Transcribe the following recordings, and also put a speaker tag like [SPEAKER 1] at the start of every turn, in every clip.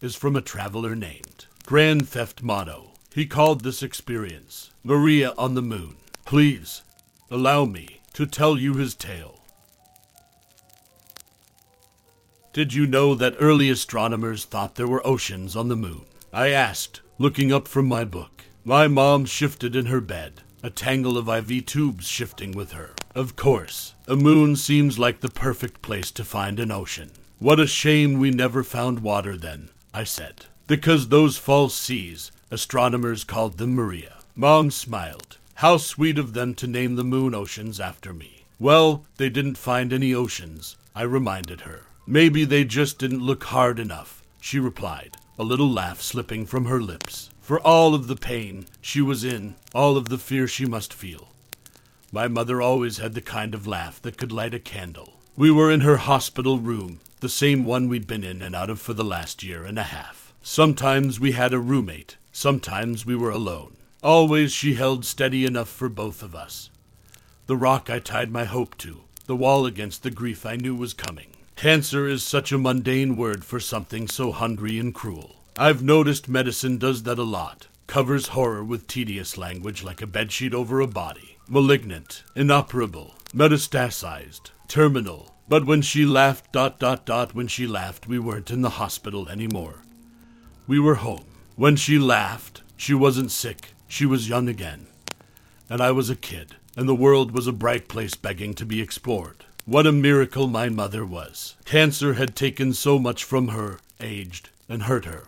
[SPEAKER 1] is from a traveler named Grand Theft Mono. He called this experience Maria on the Moon. Please allow me to tell you his tale. Did you know that early astronomers thought there were oceans on the moon? I asked, looking up from my book. My mom shifted in her bed, a tangle of IV tubes shifting with her. Of course, a moon seems like the perfect place to find an ocean. What a shame we never found water then, I said. Because those false seas, astronomers called them Maria. Mom smiled. How sweet of them to name the moon oceans after me. Well, they didn't find any oceans, I reminded her. Maybe they just didn't look hard enough, she replied, a little laugh slipping from her lips. For all of the pain she was in, all of the fear she must feel. My mother always had the kind of laugh that could light a candle. We were in her hospital room, the same one we'd been in and out of for the last year and a half. Sometimes we had a roommate, sometimes we were alone. Always she held steady enough for both of us. The rock I tied my hope to, the wall against the grief I knew was coming. Cancer is such a mundane word for something so hungry and cruel. I've noticed medicine does that a lot. Covers horror with tedious language like a bedsheet over a body. Malignant, inoperable, metastasized, terminal. But when she laughed, dot, dot, dot, when she laughed, we weren't in the hospital anymore. We were home. When she laughed, she wasn't sick, she was young again. And I was a kid, and the world was a bright place begging to be explored. What a miracle my mother was. Cancer had taken so much from her, aged, and hurt her.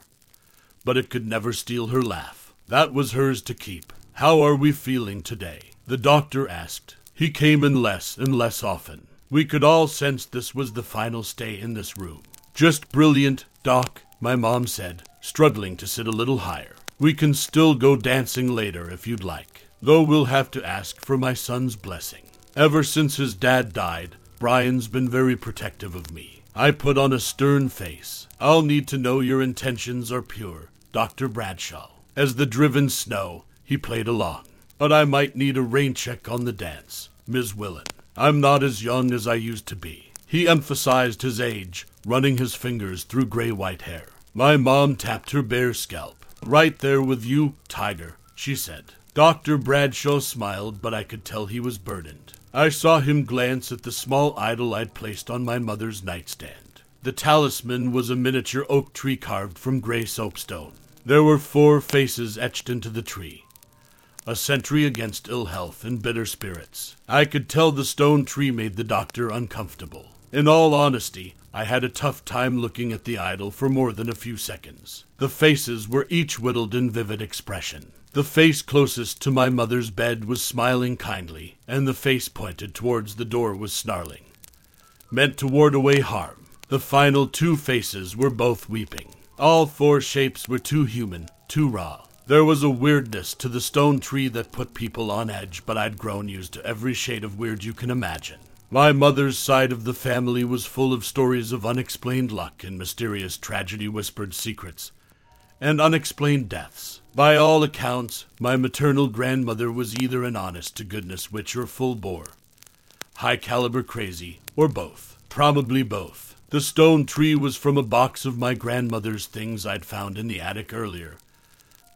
[SPEAKER 1] But it could never steal her laugh. That was hers to keep. How are we feeling today? The doctor asked. He came in less and less often. We could all sense this was the final stay in this room. Just brilliant, Doc, my mom said, struggling to sit a little higher. We can still go dancing later if you'd like, though we'll have to ask for my son's blessing. Ever since his dad died, Brian's been very protective of me. I put on a stern face. I'll need to know your intentions are pure, Dr. Bradshaw. As the driven snow, he played along. But I might need a rain check on the dance, Ms. Willen. I'm not as young as I used to be. He emphasized his age, running his fingers through gray white hair. My mom tapped her bare scalp. Right there with you, Tiger, she said. Dr. Bradshaw smiled, but I could tell he was burdened. I saw him glance at the small idol I'd placed on my mother's nightstand. The talisman was a miniature oak tree carved from gray soapstone. There were four faces etched into the tree a sentry against ill health and bitter spirits. I could tell the stone tree made the doctor uncomfortable. In all honesty, I had a tough time looking at the idol for more than a few seconds. The faces were each whittled in vivid expression. The face closest to my mother's bed was smiling kindly, and the face pointed towards the door was snarling, meant to ward away harm. The final two faces were both weeping. All four shapes were too human, too raw. There was a weirdness to the stone tree that put people on edge, but I'd grown used to every shade of weird you can imagine. My mother's side of the family was full of stories of unexplained luck and mysterious tragedy whispered secrets, and unexplained deaths. By all accounts, my maternal grandmother was either an honest to goodness witch or full bore, high caliber crazy, or both. Probably both. The stone tree was from a box of my grandmother's things I'd found in the attic earlier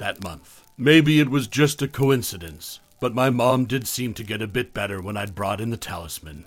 [SPEAKER 1] that month. Maybe it was just a coincidence, but my mom did seem to get a bit better when I'd brought in the talisman.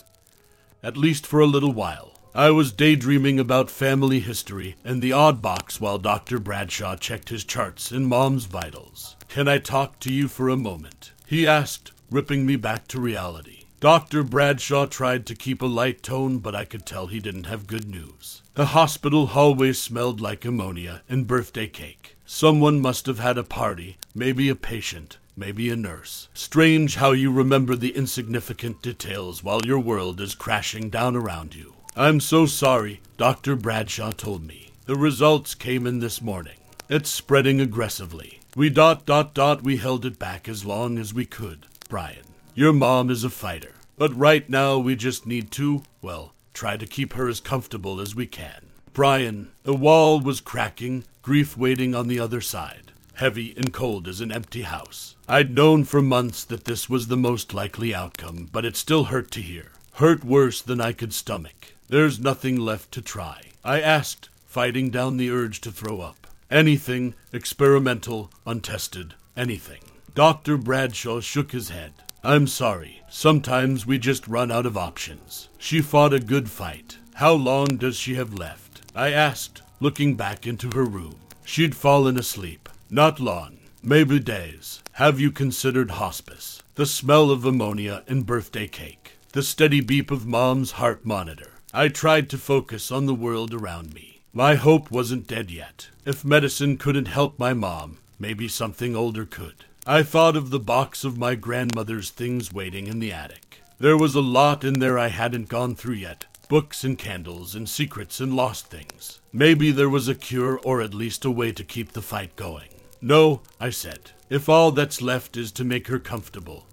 [SPEAKER 1] At least for a little while. I was daydreaming about family history and the odd box while Dr. Bradshaw checked his charts and Mom's vitals. Can I talk to you for a moment? He asked, ripping me back to reality. Dr. Bradshaw tried to keep a light tone, but I could tell he didn't have good news. The hospital hallway smelled like ammonia and birthday cake. Someone must have had a party, maybe a patient, maybe a nurse. Strange how you remember the insignificant details while your world is crashing down around you. I'm so sorry, Dr. Bradshaw told me. The results came in this morning. It's spreading aggressively. We dot dot dot we held it back as long as we could. Brian, your mom is a fighter. But right now we just need to, well, try to keep her as comfortable as we can. Brian, the wall was cracking, grief waiting on the other side, heavy and cold as an empty house. I'd known for months that this was the most likely outcome, but it still hurt to hear. Hurt worse than I could stomach. There's nothing left to try. I asked, fighting down the urge to throw up. Anything, experimental, untested, anything. Dr. Bradshaw shook his head. I'm sorry. Sometimes we just run out of options. She fought a good fight. How long does she have left? I asked, looking back into her room. She'd fallen asleep. Not long, maybe days. Have you considered hospice? The smell of ammonia and birthday cake. The steady beep of Mom's heart monitor. I tried to focus on the world around me. My hope wasn't dead yet. If medicine couldn't help my mom, maybe something older could. I thought of the box of my grandmother's things waiting in the attic. There was a lot in there I hadn't gone through yet, books and candles and secrets and lost things. Maybe there was a cure or at least a way to keep the fight going. No, I said, if all that's left is to make her comfortable,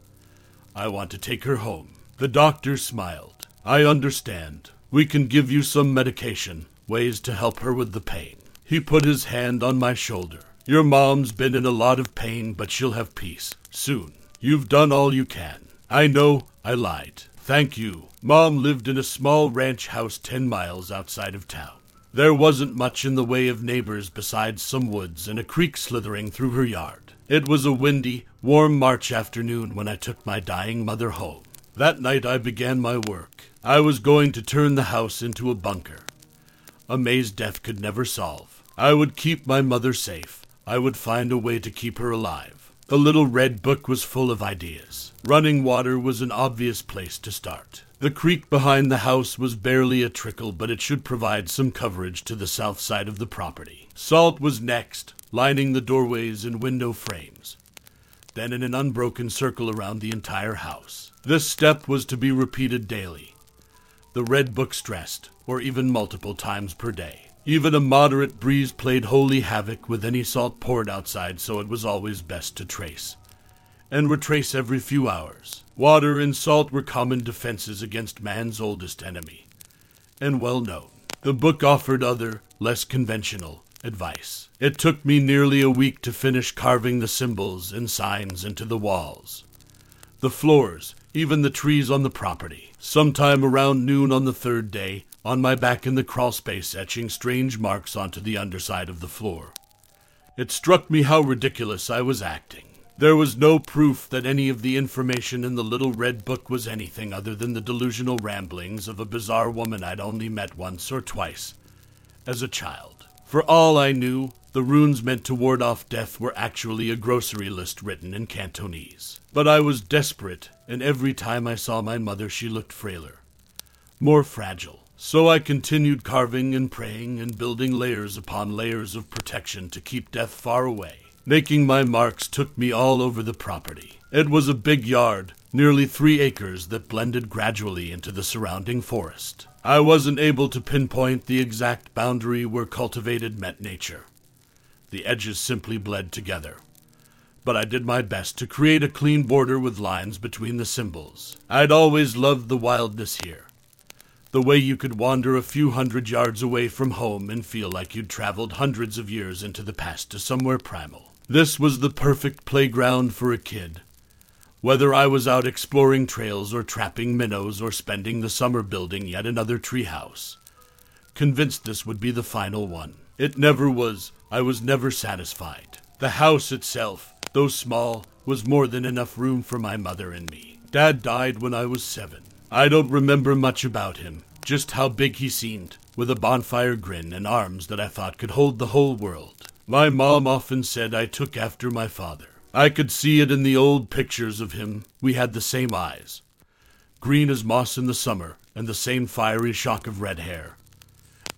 [SPEAKER 1] I want to take her home. The doctor smiled. I understand. We can give you some medication, ways to help her with the pain. He put his hand on my shoulder. Your mom's been in a lot of pain, but she'll have peace soon. You've done all you can. I know I lied. Thank you. Mom lived in a small ranch house ten miles outside of town. There wasn't much in the way of neighbors besides some woods and a creek slithering through her yard. It was a windy, warm March afternoon when I took my dying mother home. That night I began my work. I was going to turn the house into a bunker. A maze death could never solve. I would keep my mother safe. I would find a way to keep her alive. The little red book was full of ideas. Running water was an obvious place to start. The creek behind the house was barely a trickle, but it should provide some coverage to the south side of the property. Salt was next, lining the doorways and window frames. Then in an unbroken circle around the entire house. This step was to be repeated daily. The red book stressed, or even multiple times per day. Even a moderate breeze played holy havoc with any salt poured outside, so it was always best to trace and retrace every few hours. Water and salt were common defenses against man's oldest enemy, and well known. The book offered other, less conventional, advice. It took me nearly a week to finish carving the symbols and signs into the walls, the floors, even the trees on the property. Sometime around noon on the third day, on my back in the crawl space, etching strange marks onto the underside of the floor. It struck me how ridiculous I was acting. There was no proof that any of the information in the little red book was anything other than the delusional ramblings of a bizarre woman I'd only met once or twice as a child. For all I knew, the runes meant to ward off death were actually a grocery list written in Cantonese. But I was desperate, and every time I saw my mother, she looked frailer, more fragile. So I continued carving and praying and building layers upon layers of protection to keep death far away. Making my marks took me all over the property. It was a big yard, nearly three acres, that blended gradually into the surrounding forest. I wasn't able to pinpoint the exact boundary where cultivated met nature. The edges simply bled together. But I did my best to create a clean border with lines between the symbols. I'd always loved the wildness here. The way you could wander a few hundred yards away from home and feel like you'd traveled hundreds of years into the past to somewhere primal. This was the perfect playground for a kid. Whether I was out exploring trails or trapping minnows or spending the summer building yet another treehouse. Convinced this would be the final one. It never was. I was never satisfied. The house itself, though small, was more than enough room for my mother and me. Dad died when I was seven. I don't remember much about him, just how big he seemed, with a bonfire grin and arms that I thought could hold the whole world. My mom often said I took after my father. I could see it in the old pictures of him. We had the same eyes, green as moss in the summer, and the same fiery shock of red hair.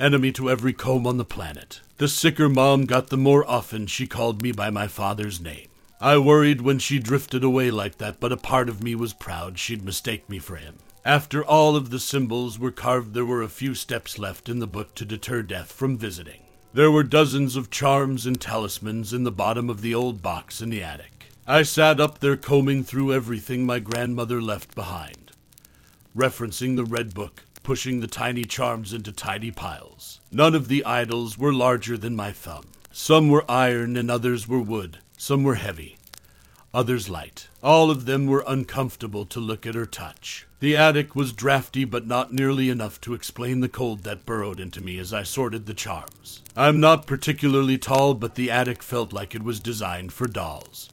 [SPEAKER 1] Enemy to every comb on the planet. The sicker mom got the more often she called me by my father's name. I worried when she drifted away like that, but a part of me was proud she'd mistake me for him. After all of the symbols were carved, there were a few steps left in the book to deter death from visiting. There were dozens of charms and talismans in the bottom of the old box in the attic. I sat up there combing through everything my grandmother left behind, referencing the red book, pushing the tiny charms into tidy piles. None of the idols were larger than my thumb. Some were iron and others were wood. Some were heavy, others light. All of them were uncomfortable to look at or touch. The attic was drafty, but not nearly enough to explain the cold that burrowed into me as I sorted the charms. I'm not particularly tall, but the attic felt like it was designed for dolls.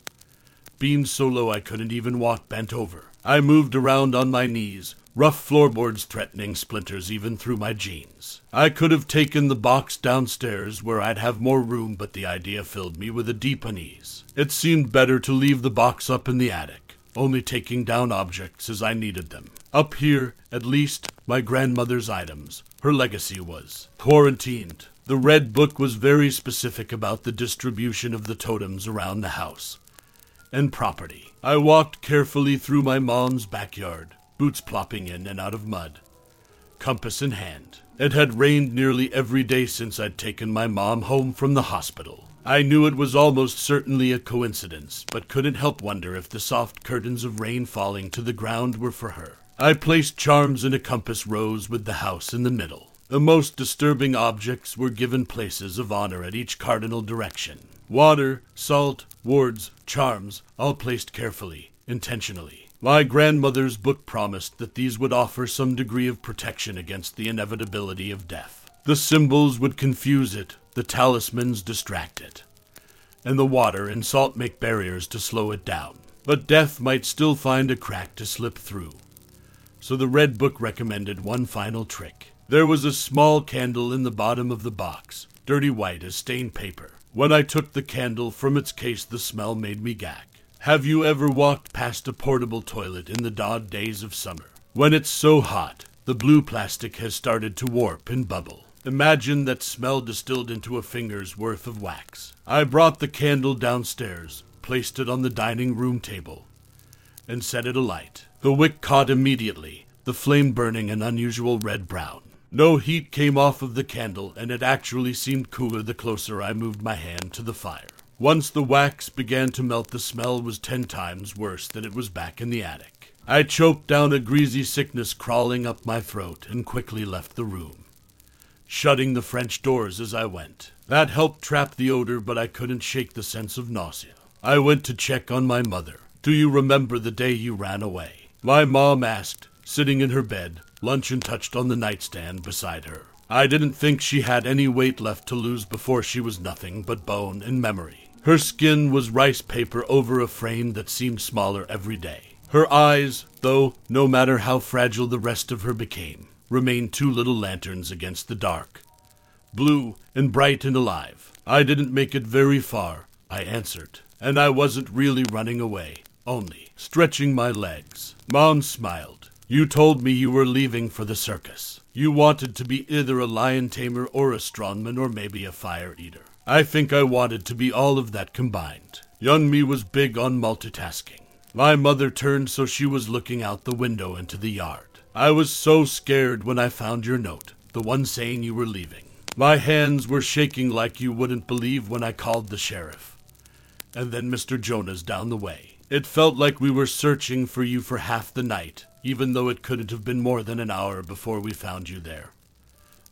[SPEAKER 1] Being so low I couldn't even walk bent over. I moved around on my knees, rough floorboards threatening splinters even through my jeans. I could have taken the box downstairs where I'd have more room, but the idea filled me with a deep unease. It seemed better to leave the box up in the attic, only taking down objects as I needed them. Up here, at least, my grandmother's items. Her legacy was quarantined. The Red Book was very specific about the distribution of the totems around the house and property. I walked carefully through my mom's backyard, boots plopping in and out of mud, compass in hand. It had rained nearly every day since I'd taken my mom home from the hospital. I knew it was almost certainly a coincidence, but couldn't help wonder if the soft curtains of rain falling to the ground were for her. I placed charms in a compass rose with the house in the middle. The most disturbing objects were given places of honor at each cardinal direction. Water, salt, wards, charms, all placed carefully, intentionally. My grandmother's book promised that these would offer some degree of protection against the inevitability of death. The symbols would confuse it, the talismans distract it, and the water and salt make barriers to slow it down. But death might still find a crack to slip through. So the Red Book recommended one final trick. There was a small candle in the bottom of the box, dirty white as stained paper. When I took the candle from its case, the smell made me gag. Have you ever walked past a portable toilet in the dawd days of summer? When it's so hot, the blue plastic has started to warp and bubble. Imagine that smell distilled into a finger's worth of wax. I brought the candle downstairs, placed it on the dining room table, and set it alight. The wick caught immediately, the flame burning an unusual red brown. No heat came off of the candle, and it actually seemed cooler the closer I moved my hand to the fire. Once the wax began to melt, the smell was ten times worse than it was back in the attic. I choked down a greasy sickness crawling up my throat and quickly left the room, shutting the French doors as I went. That helped trap the odor, but I couldn't shake the sense of nausea. I went to check on my mother. Do you remember the day you ran away? My mom asked, sitting in her bed, luncheon touched on the nightstand beside her. I didn't think she had any weight left to lose before she was nothing but bone and memory. Her skin was rice paper over a frame that seemed smaller every day. Her eyes, though no matter how fragile the rest of her became, remained two little lanterns against the dark. Blue and bright and alive. I didn't make it very far, I answered, and I wasn't really running away, only stretching my legs. Mom smiled. You told me you were leaving for the circus. You wanted to be either a lion tamer or a strongman or maybe a fire eater. I think I wanted to be all of that combined. Young me was big on multitasking. My mother turned so she was looking out the window into the yard. I was so scared when I found your note, the one saying you were leaving. My hands were shaking like you wouldn't believe when I called the sheriff. And then Mr. Jonas down the way. It felt like we were searching for you for half the night, even though it couldn't have been more than an hour before we found you there.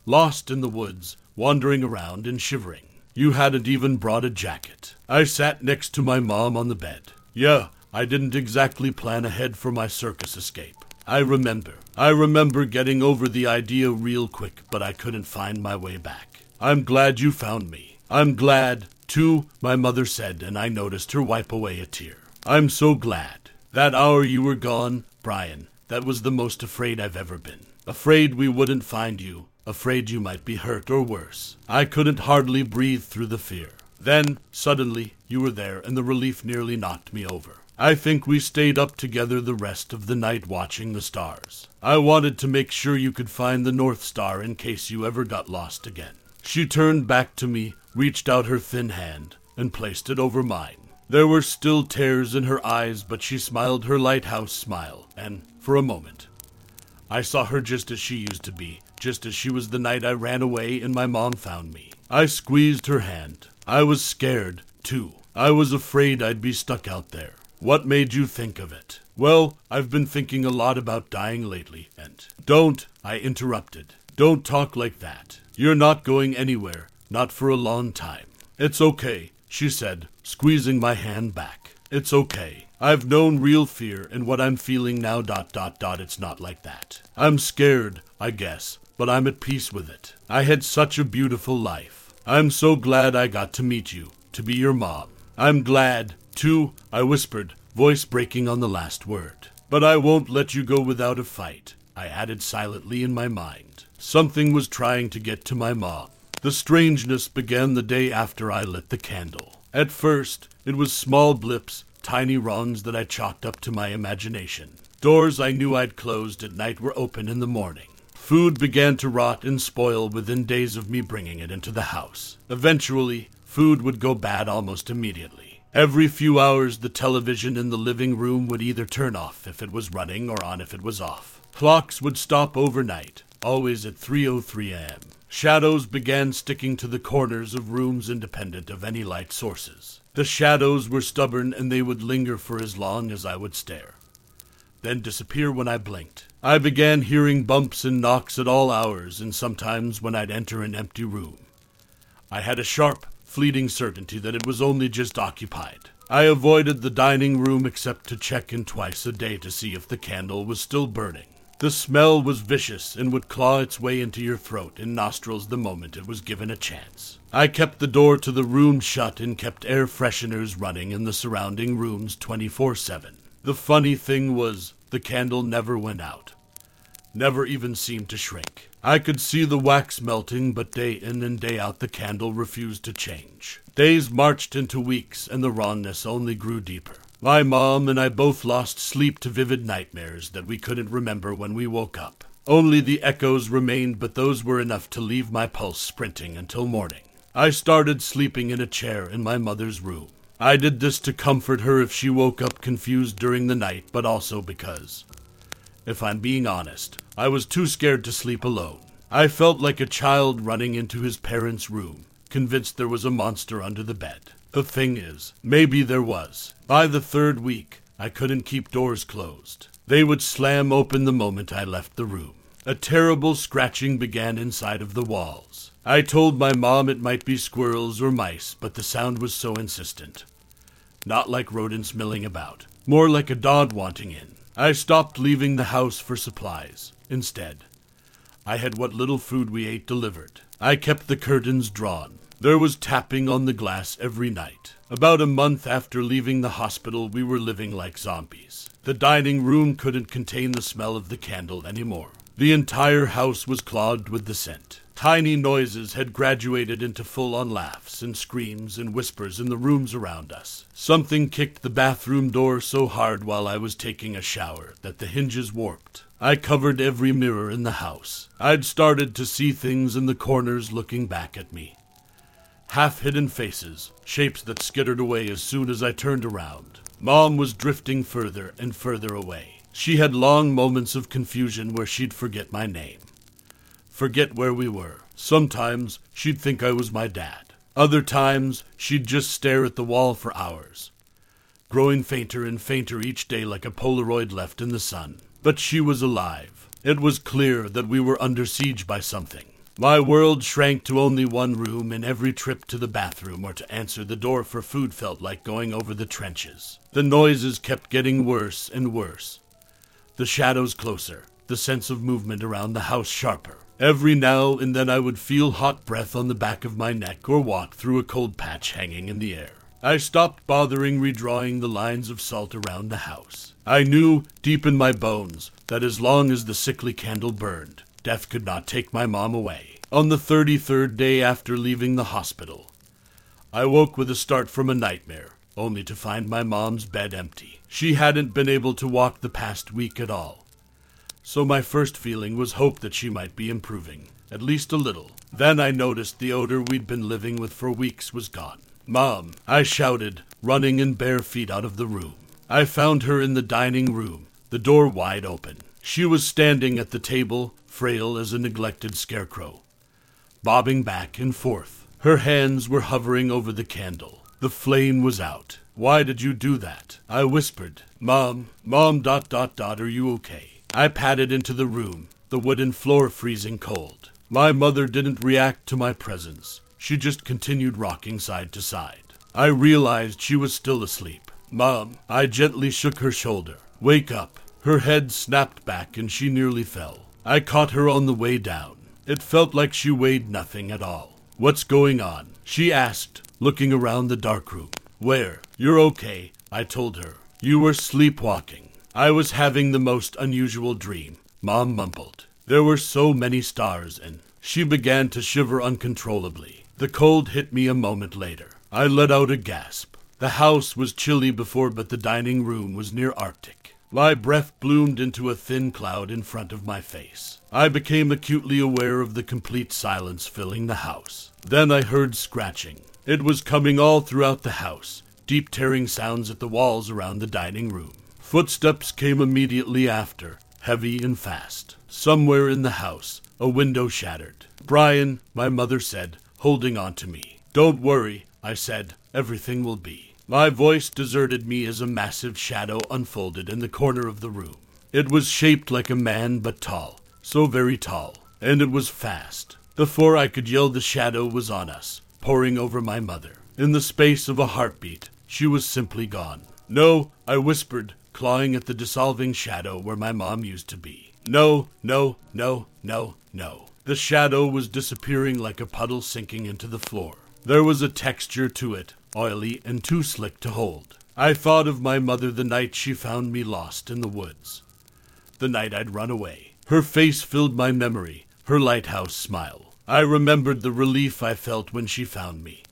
[SPEAKER 1] Lost in the woods, wandering around and shivering. You hadn't even brought a jacket. I sat next to my mom on the bed. Yeah, I didn't exactly plan ahead for my circus escape. I remember. I remember getting over the idea real quick, but I couldn't find my way back. I'm glad you found me. I'm glad, too, my mother said, and I noticed her wipe away a tear. I'm so glad. That hour you were gone, Brian, that was the most afraid I've ever been. Afraid we wouldn't find you, afraid you might be hurt or worse. I couldn't hardly breathe through the fear. Then, suddenly, you were there, and the relief nearly knocked me over. I think we stayed up together the rest of the night watching the stars. I wanted to make sure you could find the North Star in case you ever got lost again. She turned back to me, reached out her thin hand, and placed it over mine. There were still tears in her eyes, but she smiled her lighthouse smile, and, for a moment, I saw her just as she used to be, just as she was the night I ran away and my mom found me. I squeezed her hand. I was scared, too. I was afraid I'd be stuck out there. What made you think of it? Well, I've been thinking a lot about dying lately, and. Don't, I interrupted. Don't talk like that. You're not going anywhere, not for a long time. It's okay, she said, squeezing my hand back. It's okay. I've known real fear, and what I'm feeling now, dot, dot, dot, it's not like that. I'm scared, I guess, but I'm at peace with it. I had such a beautiful life. I'm so glad I got to meet you, to be your mom. I'm glad, too, I whispered, voice breaking on the last word. But I won't let you go without a fight, I added silently in my mind. Something was trying to get to my mom. The strangeness began the day after I lit the candle. At first, it was small blips, tiny wrongs that I chalked up to my imagination. Doors I knew I'd closed at night were open in the morning. Food began to rot and spoil within days of me bringing it into the house. Eventually, food would go bad almost immediately. Every few hours, the television in the living room would either turn off if it was running or on if it was off. Clocks would stop overnight, always at 3:03 a.m. Shadows began sticking to the corners of rooms independent of any light sources. The shadows were stubborn and they would linger for as long as I would stare, then disappear when I blinked. I began hearing bumps and knocks at all hours, and sometimes when I'd enter an empty room. I had a sharp, fleeting certainty that it was only just occupied. I avoided the dining room except to check in twice a day to see if the candle was still burning. The smell was vicious and would claw its way into your throat and nostrils the moment it was given a chance. I kept the door to the room shut and kept air fresheners running in the surrounding rooms 24 7. The funny thing was, the candle never went out, never even seemed to shrink. I could see the wax melting, but day in and day out the candle refused to change. Days marched into weeks, and the wrongness only grew deeper. My mom and I both lost sleep to vivid nightmares that we couldn't remember when we woke up. Only the echoes remained, but those were enough to leave my pulse sprinting until morning. I started sleeping in a chair in my mother's room. I did this to comfort her if she woke up confused during the night, but also because, if I'm being honest, I was too scared to sleep alone. I felt like a child running into his parents' room, convinced there was a monster under the bed. The thing is, maybe there was. By the third week, I couldn't keep doors closed. They would slam open the moment I left the room. A terrible scratching began inside of the walls. I told my mom it might be squirrels or mice, but the sound was so insistent. Not like rodents milling about, more like a dog wanting in. I stopped leaving the house for supplies. Instead, I had what little food we ate delivered. I kept the curtains drawn. There was tapping on the glass every night. About a month after leaving the hospital, we were living like zombies. The dining room couldn't contain the smell of the candle anymore. The entire house was clogged with the scent. Tiny noises had graduated into full on laughs and screams and whispers in the rooms around us. Something kicked the bathroom door so hard while I was taking a shower that the hinges warped. I covered every mirror in the house. I'd started to see things in the corners looking back at me. Half hidden faces, shapes that skittered away as soon as I turned around. Mom was drifting further and further away. She had long moments of confusion where she'd forget my name forget where we were. Sometimes she'd think I was my dad. Other times she'd just stare at the wall for hours, growing fainter and fainter each day like a Polaroid left in the sun. But she was alive. It was clear that we were under siege by something. My world shrank to only one room, and every trip to the bathroom or to answer the door for food felt like going over the trenches. The noises kept getting worse and worse. The shadows closer, the sense of movement around the house sharper. Every now and then I would feel hot breath on the back of my neck or walk through a cold patch hanging in the air. I stopped bothering redrawing the lines of salt around the house. I knew, deep in my bones, that as long as the sickly candle burned, death could not take my mom away. On the thirty third day after leaving the hospital, I woke with a start from a nightmare, only to find my mom's bed empty. She hadn't been able to walk the past week at all so my first feeling was hope that she might be improving, at least a little. Then I noticed the odor we'd been living with for weeks was gone. Mom, I shouted, running in bare feet out of the room. I found her in the dining room, the door wide open. She was standing at the table, frail as a neglected scarecrow, bobbing back and forth. Her hands were hovering over the candle. The flame was out. Why did you do that? I whispered. Mom, Mom, dot, dot, dot, are you okay? I padded into the room, the wooden floor freezing cold. My mother didn't react to my presence. She just continued rocking side to side. I realized she was still asleep. Mom, I gently shook her shoulder. Wake up. Her head snapped back and she nearly fell. I caught her on the way down. It felt like she weighed nothing at all. What's going on? She asked, looking around the dark room. Where? You're okay, I told her. You were sleepwalking. I was having the most unusual dream, Mom mumbled. There were so many stars, and she began to shiver uncontrollably. The cold hit me a moment later. I let out a gasp. The house was chilly before, but the dining room was near Arctic. My breath bloomed into a thin cloud in front of my face. I became acutely aware of the complete silence filling the house. Then I heard scratching. It was coming all throughout the house, deep tearing sounds at the walls around the dining room. Footsteps came immediately after, heavy and fast. Somewhere in the house, a window shattered. Brian, my mother said, holding on to me. Don't worry, I said, everything will be. My voice deserted me as a massive shadow unfolded in the corner of the room. It was shaped like a man, but tall, so very tall, and it was fast. Before I could yell, the shadow was on us, pouring over my mother. In the space of a heartbeat, she was simply gone. No, I whispered, clawing at the dissolving shadow where my mom used to be. No, no, no, no, no. The shadow was disappearing like a puddle sinking into the floor. There was a texture to it, oily and too slick to hold. I thought of my mother the night she found me lost in the woods. The night I'd run away. Her face filled my memory, her lighthouse smile. I remembered the relief I felt when she found me.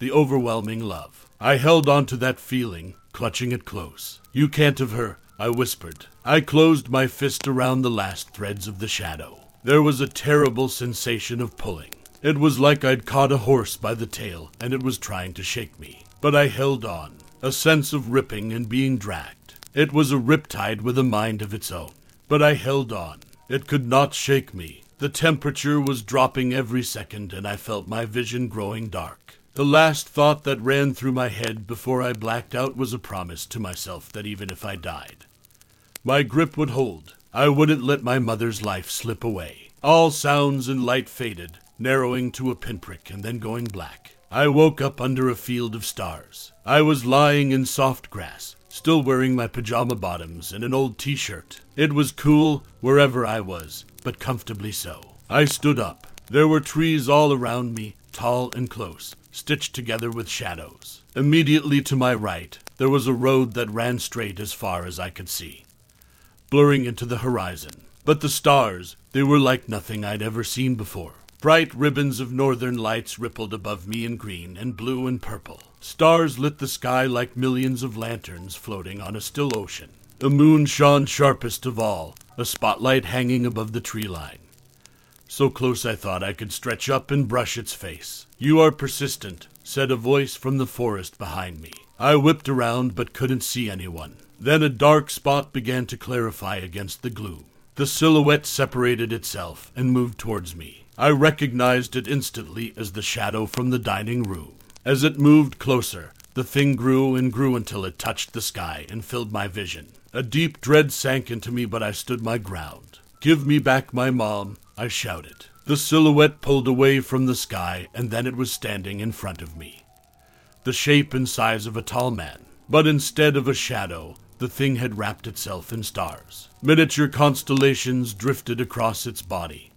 [SPEAKER 1] The overwhelming love. I held on to that feeling, clutching it close. You can't have her, I whispered. I closed my fist around the last threads of the shadow. There was a terrible sensation of pulling. It was like I'd caught a horse by the tail and it was trying to shake me. But I held on, a sense of ripping and being dragged. It was a riptide with a mind of its own. But I held on. It could not shake me. The temperature was dropping every second and I felt my vision growing dark. The last thought that ran through my head before I blacked out was a promise to myself that even if I died, my grip would hold. I wouldn't let my mother's life slip away. All sounds and light faded, narrowing to a pinprick and then going black. I woke up under a field of stars. I was lying in soft grass, still wearing my pajama bottoms and an old t shirt. It was cool wherever I was, but comfortably so. I stood up. There were trees all around me, tall and close, stitched together with shadows. Immediately to my right, there was a road that ran straight as far as I could see, blurring into the horizon. But the stars, they were like nothing I'd ever seen before. Bright ribbons of northern lights rippled above me in green and blue and purple. Stars lit the sky like millions of lanterns floating on a still ocean. The moon shone sharpest of all, a spotlight hanging above the tree line. So close I thought I could stretch up and brush its face. You are persistent, said a voice from the forest behind me. I whipped around but couldn't see anyone. Then a dark spot began to clarify against the gloom. The silhouette separated itself and moved towards me. I recognized it instantly as the shadow from the dining room. As it moved closer, the thing grew and grew until it touched the sky and filled my vision. A deep dread sank into me, but I stood my ground. Give me back my mom, I shouted. The silhouette pulled away from the sky, and then it was standing in front of me. The shape and size of a tall man, but instead of a shadow, the thing had wrapped itself in stars. Miniature constellations drifted across its body,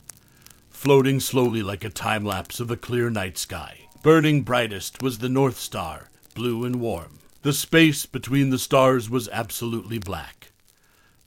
[SPEAKER 1] floating slowly like a time lapse of a clear night sky. Burning brightest was the North Star, blue and warm. The space between the stars was absolutely black.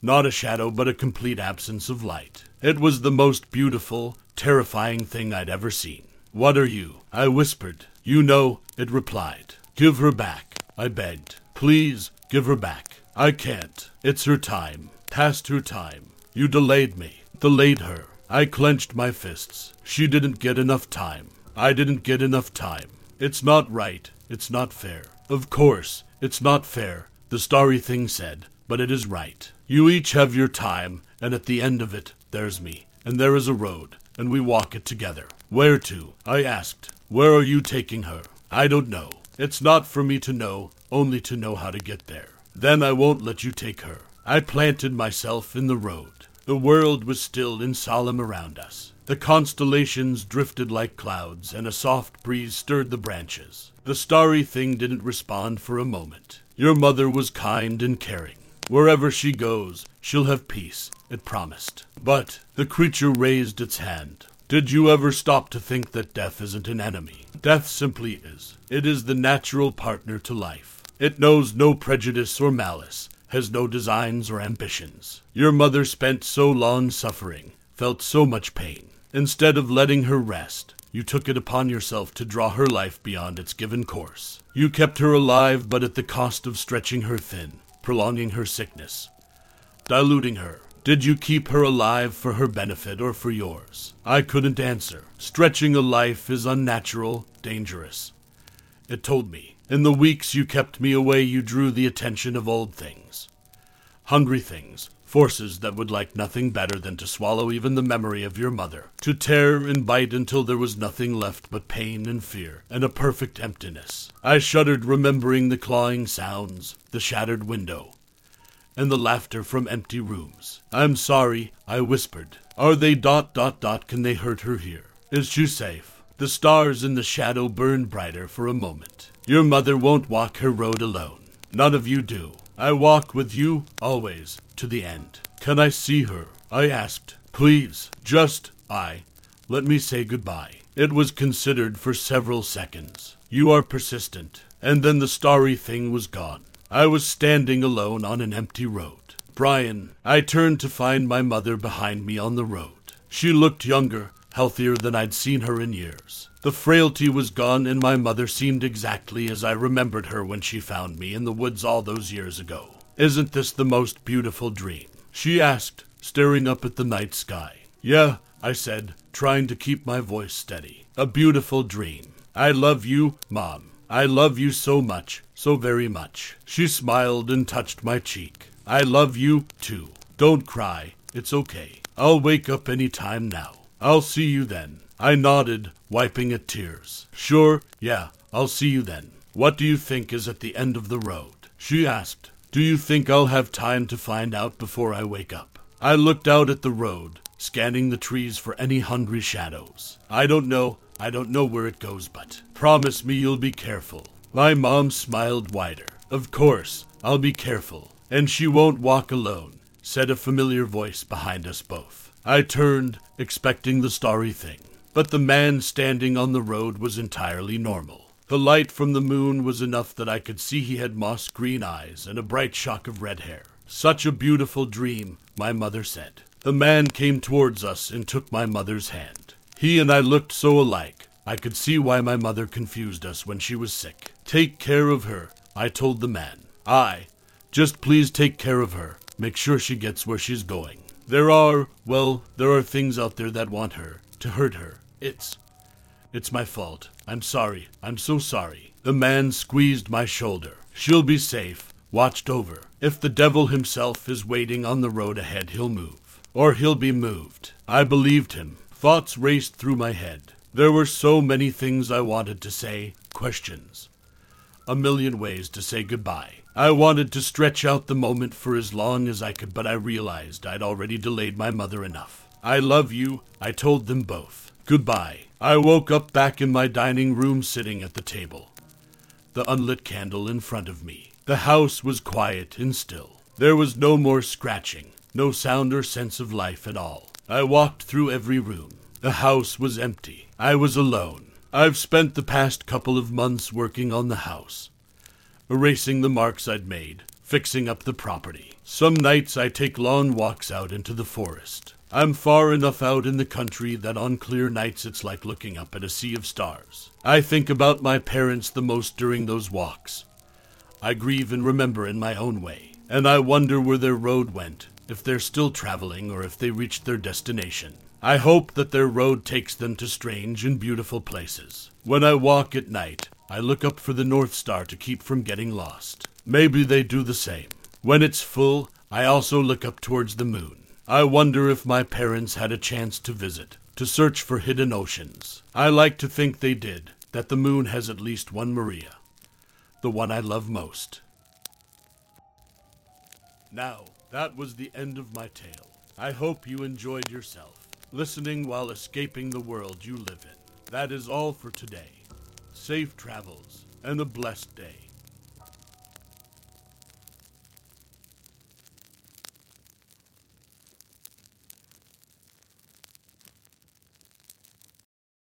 [SPEAKER 1] Not a shadow, but a complete absence of light. It was the most beautiful, terrifying thing I'd ever seen. What are you? I whispered. You know, it replied. Give her back, I begged. Please, give her back. I can't. It's her time. Past her time. You delayed me. Delayed her. I clenched my fists. She didn't get enough time. I didn't get enough time. It's not right. It's not fair. Of course, it's not fair, the starry thing said, but it is right. You each have your time, and at the end of it, there's me, and there is a road, and we walk it together. Where to? I asked. Where are you taking her? I don't know. It's not for me to know, only to know how to get there. Then I won't let you take her. I planted myself in the road. The world was still and solemn around us. The constellations drifted like clouds, and a soft breeze stirred the branches. The starry thing didn't respond for a moment. Your mother was kind and caring. Wherever she goes, she'll have peace, it promised. But the creature raised its hand. Did you ever stop to think that death isn't an enemy? Death simply is. It is the natural partner to life. It knows no prejudice or malice, has no designs or ambitions. Your mother spent so long suffering, felt so much pain. Instead of letting her rest, you took it upon yourself to draw her life beyond its given course. You kept her alive, but at the cost of stretching her thin, prolonging her sickness, diluting her. Did you keep her alive for her benefit or for yours? I couldn't answer. Stretching a life is unnatural, dangerous. It told me. In the weeks you kept me away, you drew the attention of old things. Hungry things, forces that would like nothing better than to swallow even the memory of your mother, to tear and bite until there was nothing left but pain and fear, and a perfect emptiness. I shuddered remembering the clawing sounds, the shattered window, and the laughter from empty rooms. I'm sorry, I whispered. Are they dot dot dot? Can they hurt her here? Is she safe? The stars in the shadow burned brighter for a moment. Your mother won't walk her road alone. None of you do. I walk with you, always, to the end. Can I see her? I asked. Please, just I. Let me say goodbye. It was considered for several seconds. You are persistent. And then the starry thing was gone. I was standing alone on an empty road. Brian, I turned to find my mother behind me on the road. She looked younger, healthier than I'd seen her in years. The frailty was gone, and my mother seemed exactly as I remembered her when she found me in the woods all those years ago. Isn't this the most beautiful dream? She asked, staring up at the night sky. Yeah, I said, trying to keep my voice steady. A beautiful dream. I love you, Mom. I love you so much, so very much. She smiled and touched my cheek. I love you, too. Don't cry. It's okay. I'll wake up any time now. I'll see you then. I nodded, wiping at tears. Sure, yeah, I'll see you then. What do you think is at the end of the road? She asked. Do you think I'll have time to find out before I wake up? I looked out at the road, scanning the trees for any hungry shadows. I don't know. I don't know where it goes, but promise me you'll be careful. My mom smiled wider. Of course, I'll be careful. And she won't walk alone, said a familiar voice behind us both. I turned, expecting the starry thing. But the man standing on the road was entirely normal. The light from the moon was enough that I could see he had moss green eyes and a bright shock of red hair. Such a beautiful dream, my mother said. The man came towards us and took my mother's hand. He and I looked so alike. I could see why my mother confused us when she was sick. Take care of her, I told the man. I. Just please take care of her. Make sure she gets where she's going. There are, well, there are things out there that want her, to hurt her. It's. It's my fault. I'm sorry. I'm so sorry. The man squeezed my shoulder. She'll be safe, watched over. If the devil himself is waiting on the road ahead, he'll move. Or he'll be moved. I believed him. Thoughts raced through my head. There were so many things I wanted to say, questions. A million ways to say goodbye. I wanted to stretch out the moment for as long as I could, but I realized I'd already delayed my mother enough. I love you, I told them both. Goodbye. I woke up back in my dining room sitting at the table, the unlit candle in front of me. The house was quiet and still. There was no more scratching, no sound or sense of life at all. I walked through every room. The house was empty. I was alone. I've spent the past couple of months working on the house, erasing the marks I'd made, fixing up the property. Some nights I take long walks out into the forest. I'm far enough out in the country that on clear nights it's like looking up at a sea of stars. I think about my parents the most during those walks. I grieve and remember in my own way, and I wonder where their road went, if they're still traveling or if they reached their destination. I hope that their road takes them to strange and beautiful places. When I walk at night, I look up for the North Star to keep from getting lost. Maybe they do the same. When it's full, I also look up towards the moon. I wonder if my parents had a chance to visit, to search for hidden oceans. I like to think they did, that the moon has at least one Maria, the one I love most. Now, that was the end of my tale. I hope you enjoyed yourself, listening while escaping the world you live in. That is all for today. Safe travels and a blessed day.